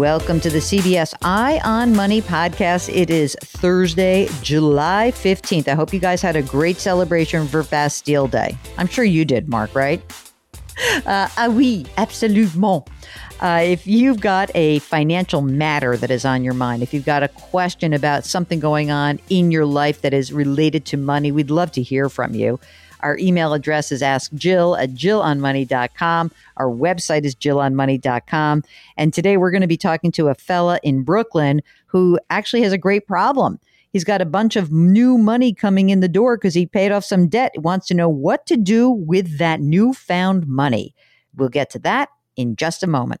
Welcome to the CBS Eye on Money podcast. It is Thursday, July 15th. I hope you guys had a great celebration for Bastille Day. I'm sure you did, Mark, right? Uh, ah oui, absolument. Uh, if you've got a financial matter that is on your mind, if you've got a question about something going on in your life that is related to money, we'd love to hear from you. Our email address is askjill at jillonmoney.com. Our website is jillonmoney.com. And today we're going to be talking to a fella in Brooklyn who actually has a great problem. He's got a bunch of new money coming in the door because he paid off some debt. He Wants to know what to do with that newfound money. We'll get to that in just a moment.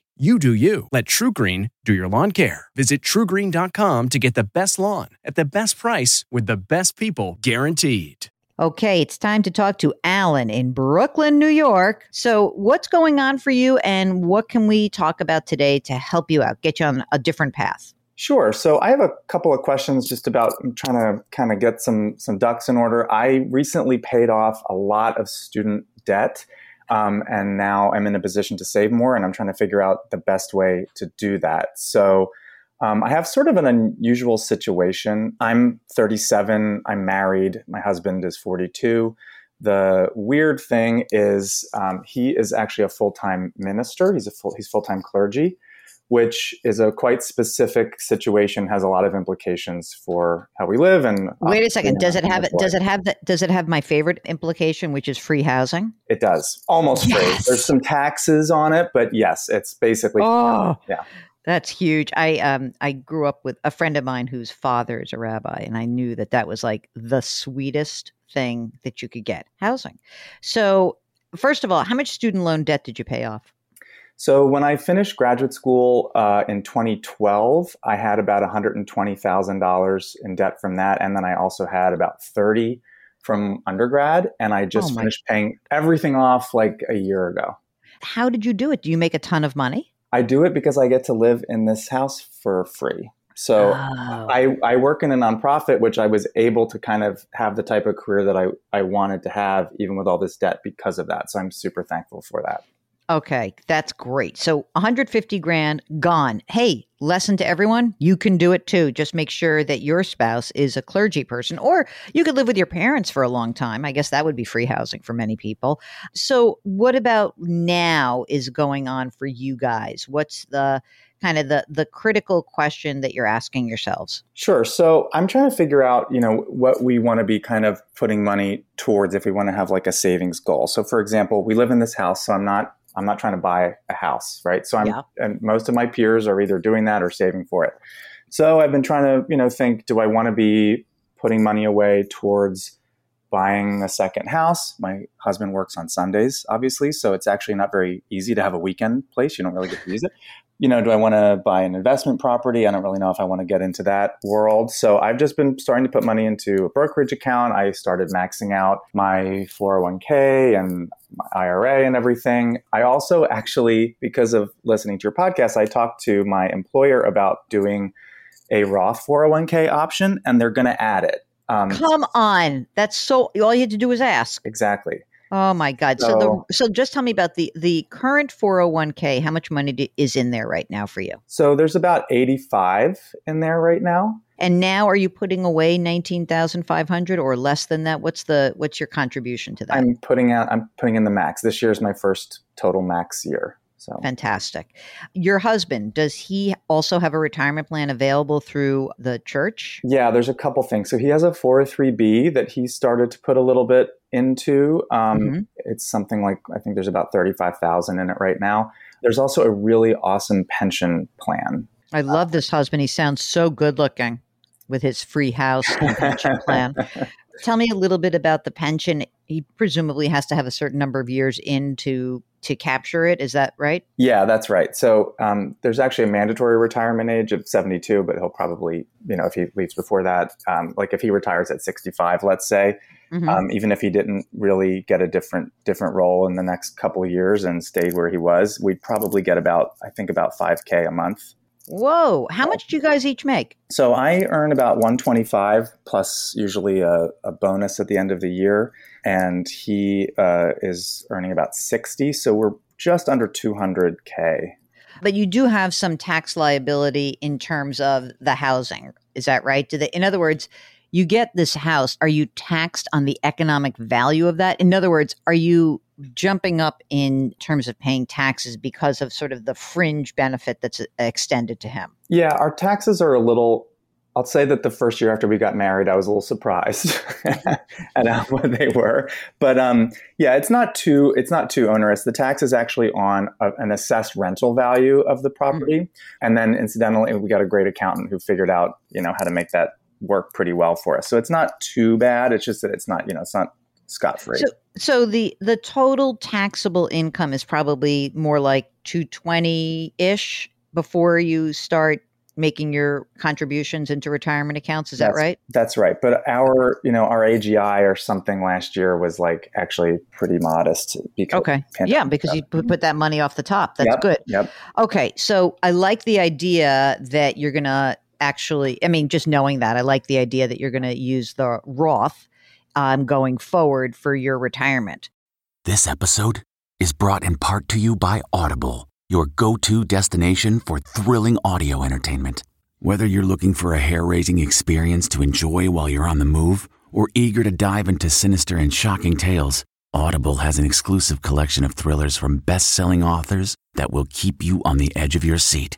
You do you. Let TruGreen do your lawn care. Visit trugreen.com to get the best lawn at the best price with the best people guaranteed. Okay, it's time to talk to Alan in Brooklyn, New York. So, what's going on for you and what can we talk about today to help you out, get you on a different path? Sure. So I have a couple of questions just about I'm trying to kind of get some some ducks in order. I recently paid off a lot of student debt um, and now I'm in a position to save more, and I'm trying to figure out the best way to do that. So um, I have sort of an unusual situation. I'm 37, I'm married, my husband is 42. The weird thing is, um, he is actually a full time minister, he's, a full, he's full time clergy which is a quite specific situation, has a lot of implications for how we live. And wait a second, does it have it? does it have the, does it have my favorite implication, which is free housing? It does, almost yes. free. There's some taxes on it, but yes, it's basically oh. yeah. That's huge. I um I grew up with a friend of mine whose father is a rabbi, and I knew that that was like the sweetest thing that you could get housing. So, first of all, how much student loan debt did you pay off? So when I finished graduate school uh, in 2012, I had about $120,000 in debt from that, and then I also had about 30 from undergrad, and I just oh finished paying everything off like a year ago. How did you do it? Do you make a ton of money? I do it because I get to live in this house for free. So oh. I, I work in a nonprofit, which I was able to kind of have the type of career that I, I wanted to have, even with all this debt because of that. So I'm super thankful for that. Okay, that's great. So 150 grand gone. Hey, lesson to everyone, you can do it too. Just make sure that your spouse is a clergy person or you could live with your parents for a long time. I guess that would be free housing for many people. So what about now is going on for you guys? What's the kind of the the critical question that you're asking yourselves? Sure. So I'm trying to figure out, you know, what we want to be kind of putting money towards if we want to have like a savings goal. So for example, we live in this house, so I'm not I'm not trying to buy a house, right? So I'm, yeah. and most of my peers are either doing that or saving for it. So I've been trying to, you know, think, do I want to be putting money away towards buying a second house? My husband works on Sundays, obviously, so it's actually not very easy to have a weekend place. You don't really get to use it you know, do I want to buy an investment property? I don't really know if I want to get into that world. So I've just been starting to put money into a brokerage account. I started maxing out my 401k and my IRA and everything. I also actually, because of listening to your podcast, I talked to my employer about doing a Roth 401k option and they're going to add it. Um, Come on. That's so, all you had to do was ask. Exactly. Oh my God! So, so, the so just tell me about the the current four hundred one k. How much money is in there right now for you? So there's about eighty five in there right now. And now, are you putting away nineteen thousand five hundred or less than that? What's the what's your contribution to that? I'm putting out. I'm putting in the max. This year is my first total max year. So fantastic. Your husband, does he also have a retirement plan available through the church? Yeah, there's a couple things. So he has a 403b that he started to put a little bit into. Um, mm-hmm. It's something like I think there's about 35,000 in it right now. There's also a really awesome pension plan. I love this husband. He sounds so good looking with his free house and pension plan. Tell me a little bit about the pension. He presumably has to have a certain number of years in to to capture it. Is that right? Yeah, that's right. So um, there's actually a mandatory retirement age of 72, but he'll probably, you know, if he leaves before that, um, like if he retires at 65, let's say, mm-hmm. um, even if he didn't really get a different different role in the next couple of years and stayed where he was, we'd probably get about, I think, about 5k a month. Whoa! How much do you guys each make? So I earn about 125 plus usually a, a bonus at the end of the year. And he uh, is earning about 60 so we're just under 200k but you do have some tax liability in terms of the housing. Is that right? Do they in other words you get this house are you taxed on the economic value of that in other words are you jumping up in terms of paying taxes because of sort of the fringe benefit that's extended to him yeah our taxes are a little I'll say that the first year after we got married, I was a little surprised at what they were. But um, yeah, it's not too it's not too onerous. The tax is actually on a, an assessed rental value of the property, mm-hmm. and then incidentally, we got a great accountant who figured out you know how to make that work pretty well for us. So it's not too bad. It's just that it's not you know it's not scot free. So, so the the total taxable income is probably more like two twenty ish before you start making your contributions into retirement accounts. Is that's, that right? That's right. But our, you know, our AGI or something last year was like actually pretty modest. Because okay. Yeah, because you put that money off the top. That's yep, good. Yep. Okay. So I like the idea that you're going to actually, I mean, just knowing that, I like the idea that you're going to use the Roth um, going forward for your retirement. This episode is brought in part to you by Audible your go to destination for thrilling audio entertainment. Whether you're looking for a hair raising experience to enjoy while you're on the move or eager to dive into sinister and shocking tales, Audible has an exclusive collection of thrillers from best selling authors that will keep you on the edge of your seat.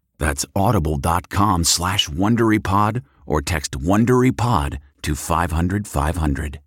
That's audible.com slash WonderyPod or text WonderyPod to 500, 500.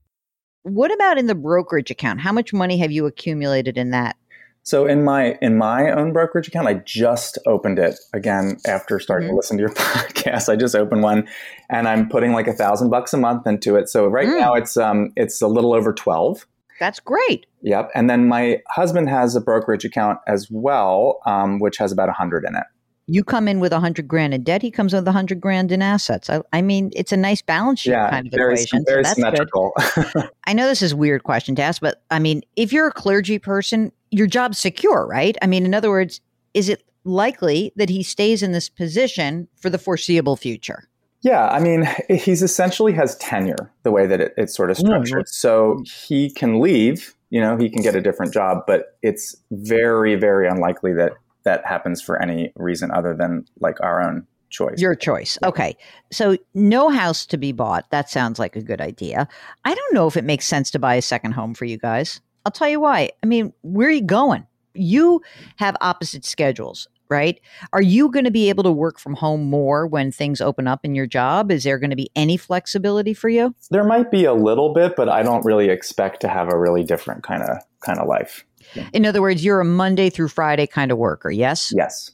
What about in the brokerage account? How much money have you accumulated in that? So in my in my own brokerage account, I just opened it again after starting mm-hmm. to listen to your podcast. I just opened one, and I'm putting like a thousand bucks a month into it. So right mm. now it's um it's a little over twelve. That's great. Yep. And then my husband has a brokerage account as well, um, which has about a hundred in it. You come in with a hundred grand in debt. He comes with a hundred grand in assets. I, I, mean, it's a nice balance sheet yeah, kind of very, equation. Very so symmetrical. I know this is a weird question to ask, but I mean, if you're a clergy person, your job's secure, right? I mean, in other words, is it likely that he stays in this position for the foreseeable future? Yeah, I mean, he's essentially has tenure the way that it, it's sort of structured. Mm-hmm. So he can leave, you know, he can get a different job, but it's very, very unlikely that that happens for any reason other than like our own choice. Your choice. Okay. So no house to be bought. That sounds like a good idea. I don't know if it makes sense to buy a second home for you guys. I'll tell you why. I mean, where are you going? You have opposite schedules, right? Are you going to be able to work from home more when things open up in your job? Is there going to be any flexibility for you? There might be a little bit, but I don't really expect to have a really different kind of kind of life. In other words, you're a Monday through Friday kind of worker, yes? Yes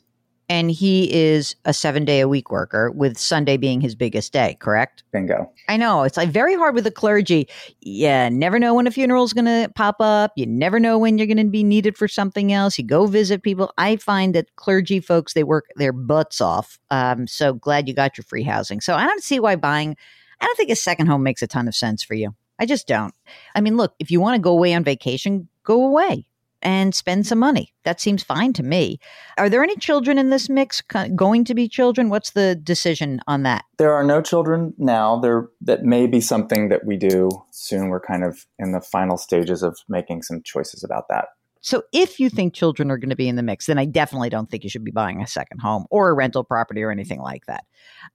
and he is a seven day a week worker with sunday being his biggest day correct? Bingo. I know. It's like very hard with the clergy. Yeah never know when a funeral is going to pop up. You never know when you're going to be needed for something else. You go visit people. I find that clergy folks they work their butts off. Um, so glad you got your free housing. So i don't see why buying i don't think a second home makes a ton of sense for you. I just don't. I mean look if you want to go away on vacation go away and spend some money. That seems fine to me. Are there any children in this mix going to be children? What's the decision on that? There are no children now. There that may be something that we do soon. We're kind of in the final stages of making some choices about that. So if you think children are going to be in the mix, then I definitely don't think you should be buying a second home or a rental property or anything like that.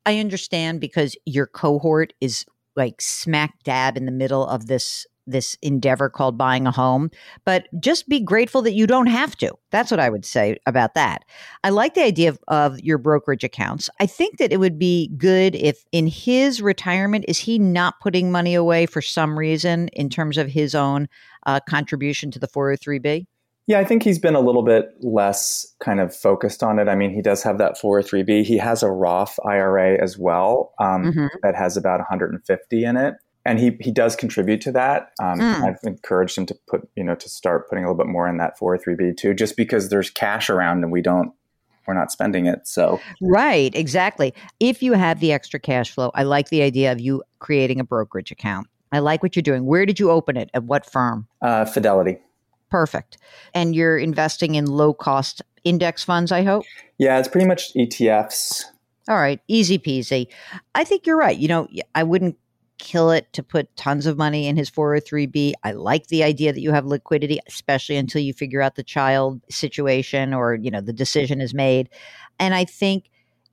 I understand because your cohort is like smack dab in the middle of this this endeavor called buying a home, but just be grateful that you don't have to. That's what I would say about that. I like the idea of, of your brokerage accounts. I think that it would be good if in his retirement, is he not putting money away for some reason in terms of his own uh, contribution to the 403b? Yeah, I think he's been a little bit less kind of focused on it. I mean, he does have that 403b. He has a Roth IRA as well um, mm-hmm. that has about 150 in it and he he does contribute to that. Um, mm. I've encouraged him to put you know to start putting a little bit more in that 403b too, just because there's cash around and we don't we're not spending it. So right, exactly. If you have the extra cash flow, I like the idea of you creating a brokerage account. I like what you're doing. Where did you open it? At what firm? Uh, Fidelity. Perfect. And you're investing in low cost index funds, I hope? Yeah, it's pretty much ETFs. All right, easy peasy. I think you're right. You know, I wouldn't kill it to put tons of money in his 403b. I like the idea that you have liquidity, especially until you figure out the child situation or, you know, the decision is made. And I think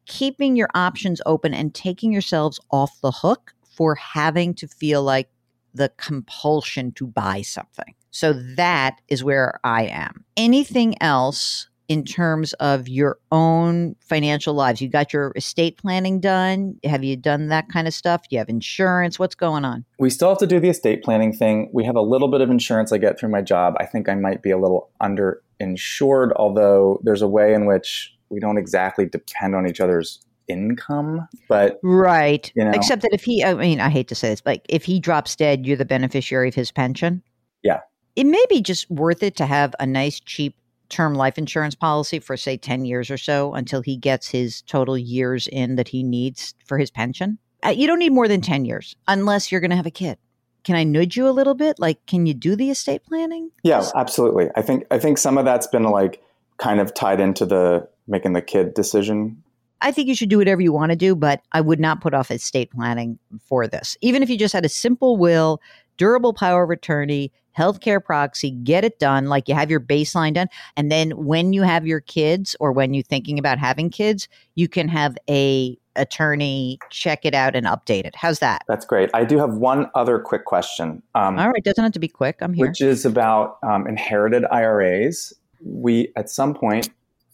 keeping your options open and taking yourselves off the hook for having to feel like the compulsion to buy something. So that is where I am. Anything else in terms of your own financial lives? You got your estate planning done? Have you done that kind of stuff? Do you have insurance? What's going on? We still have to do the estate planning thing. We have a little bit of insurance I get through my job. I think I might be a little underinsured, although there's a way in which we don't exactly depend on each other's income but right you know. except that if he i mean i hate to say this but if he drops dead you're the beneficiary of his pension yeah it may be just worth it to have a nice cheap term life insurance policy for say 10 years or so until he gets his total years in that he needs for his pension. Uh, you don't need more than 10 years unless you're going to have a kid. Can I nudge you a little bit? Like, can you do the estate planning? Yeah, absolutely. I think I think some of that's been like kind of tied into the making the kid decision. I think you should do whatever you want to do, but I would not put off estate planning for this. Even if you just had a simple will, durable power of attorney, healthcare proxy, get it done like you have your baseline done. And then when you have your kids or when you're thinking about having kids, you can have a attorney check it out and update it. How's that? That's great. I do have one other quick question. Um, All right, doesn't have to be quick. I'm here. Which is about um, inherited IRAs. We, at some point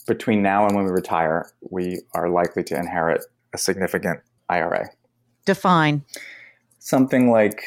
between now and when we retire, we are likely to inherit a significant IRA. Define. Something like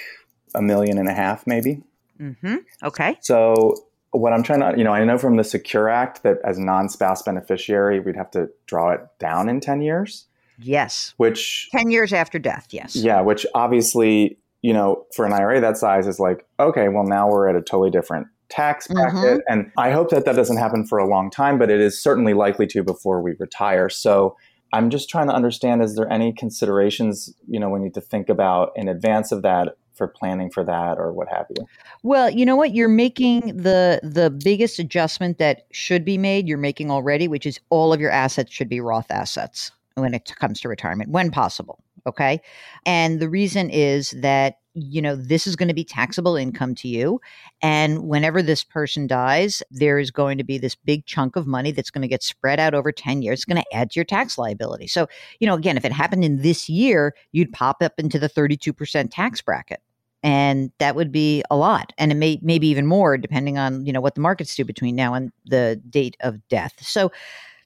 a million and a half, maybe. Mm-hmm. Okay. So what I'm trying to, you know, I know from the Secure Act that as non-spouse beneficiary, we'd have to draw it down in 10 years. Yes. Which 10 years after death, yes. Yeah, which obviously, you know, for an IRA that size is like, okay, well now we're at a totally different tax bracket mm-hmm. and I hope that that doesn't happen for a long time, but it is certainly likely to before we retire. So I'm just trying to understand is there any considerations, you know, we need to think about in advance of that for planning for that or what have you? Well, you know what? You're making the the biggest adjustment that should be made. You're making already, which is all of your assets should be Roth assets when it comes to retirement, when possible. Okay, and the reason is that you know this is going to be taxable income to you and whenever this person dies there is going to be this big chunk of money that's going to get spread out over 10 years it's going to add to your tax liability so you know again if it happened in this year you'd pop up into the 32% tax bracket and that would be a lot and it may maybe even more depending on you know what the markets do between now and the date of death so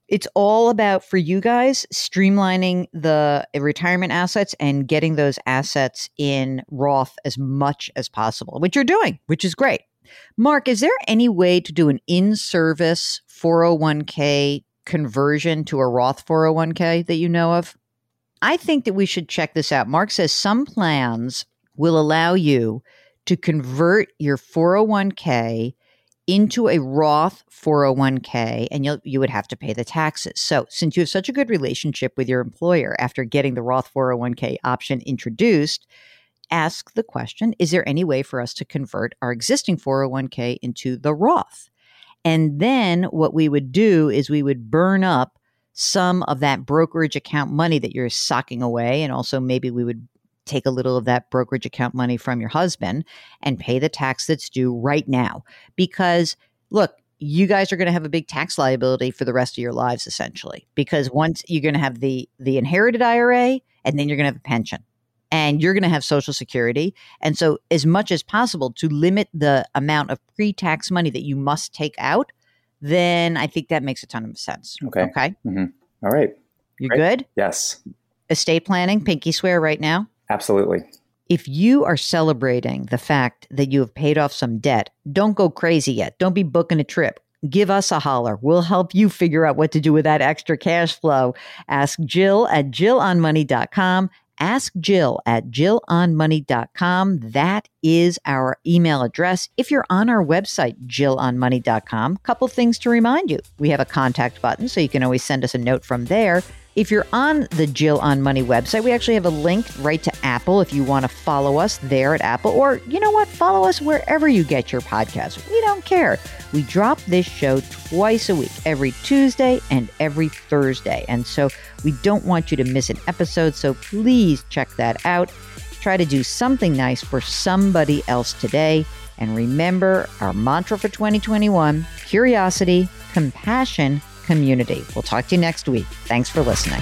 it's all about for you guys streamlining the retirement assets and getting those assets in Roth as much as possible, which you're doing, which is great. Mark, is there any way to do an in service 401k conversion to a Roth 401k that you know of? I think that we should check this out. Mark says some plans will allow you to convert your 401k into a Roth 401k and you you would have to pay the taxes. So, since you have such a good relationship with your employer after getting the Roth 401k option introduced, ask the question, is there any way for us to convert our existing 401k into the Roth? And then what we would do is we would burn up some of that brokerage account money that you're socking away and also maybe we would take a little of that brokerage account money from your husband and pay the tax that's due right now. Because look, you guys are going to have a big tax liability for the rest of your lives essentially because once you're going to have the the inherited IRA and then you're going to have a pension. and you're going to have Social Security. And so, as much as possible, to limit the amount of pre tax money that you must take out, then I think that makes a ton of sense. Okay. Okay. Mm-hmm. All right. You good? Yes. Estate planning, pinky swear right now? Absolutely. If you are celebrating the fact that you have paid off some debt, don't go crazy yet. Don't be booking a trip. Give us a holler. We'll help you figure out what to do with that extra cash flow. Ask Jill at jillonmoney.com Ask Jill at jillonmoney.com. That is our email address. If you're on our website, jillonmoney.com, couple things to remind you. We have a contact button, so you can always send us a note from there. If you're on the Jill on Money website, we actually have a link right to Apple if you want to follow us there at Apple. Or, you know what? Follow us wherever you get your podcasts. We don't care. We drop this show twice a week, every Tuesday and every Thursday. And so we don't want you to miss an episode. So please check that out. Try to do something nice for somebody else today. And remember our mantra for 2021 curiosity, compassion, community. We'll talk to you next week. Thanks for listening.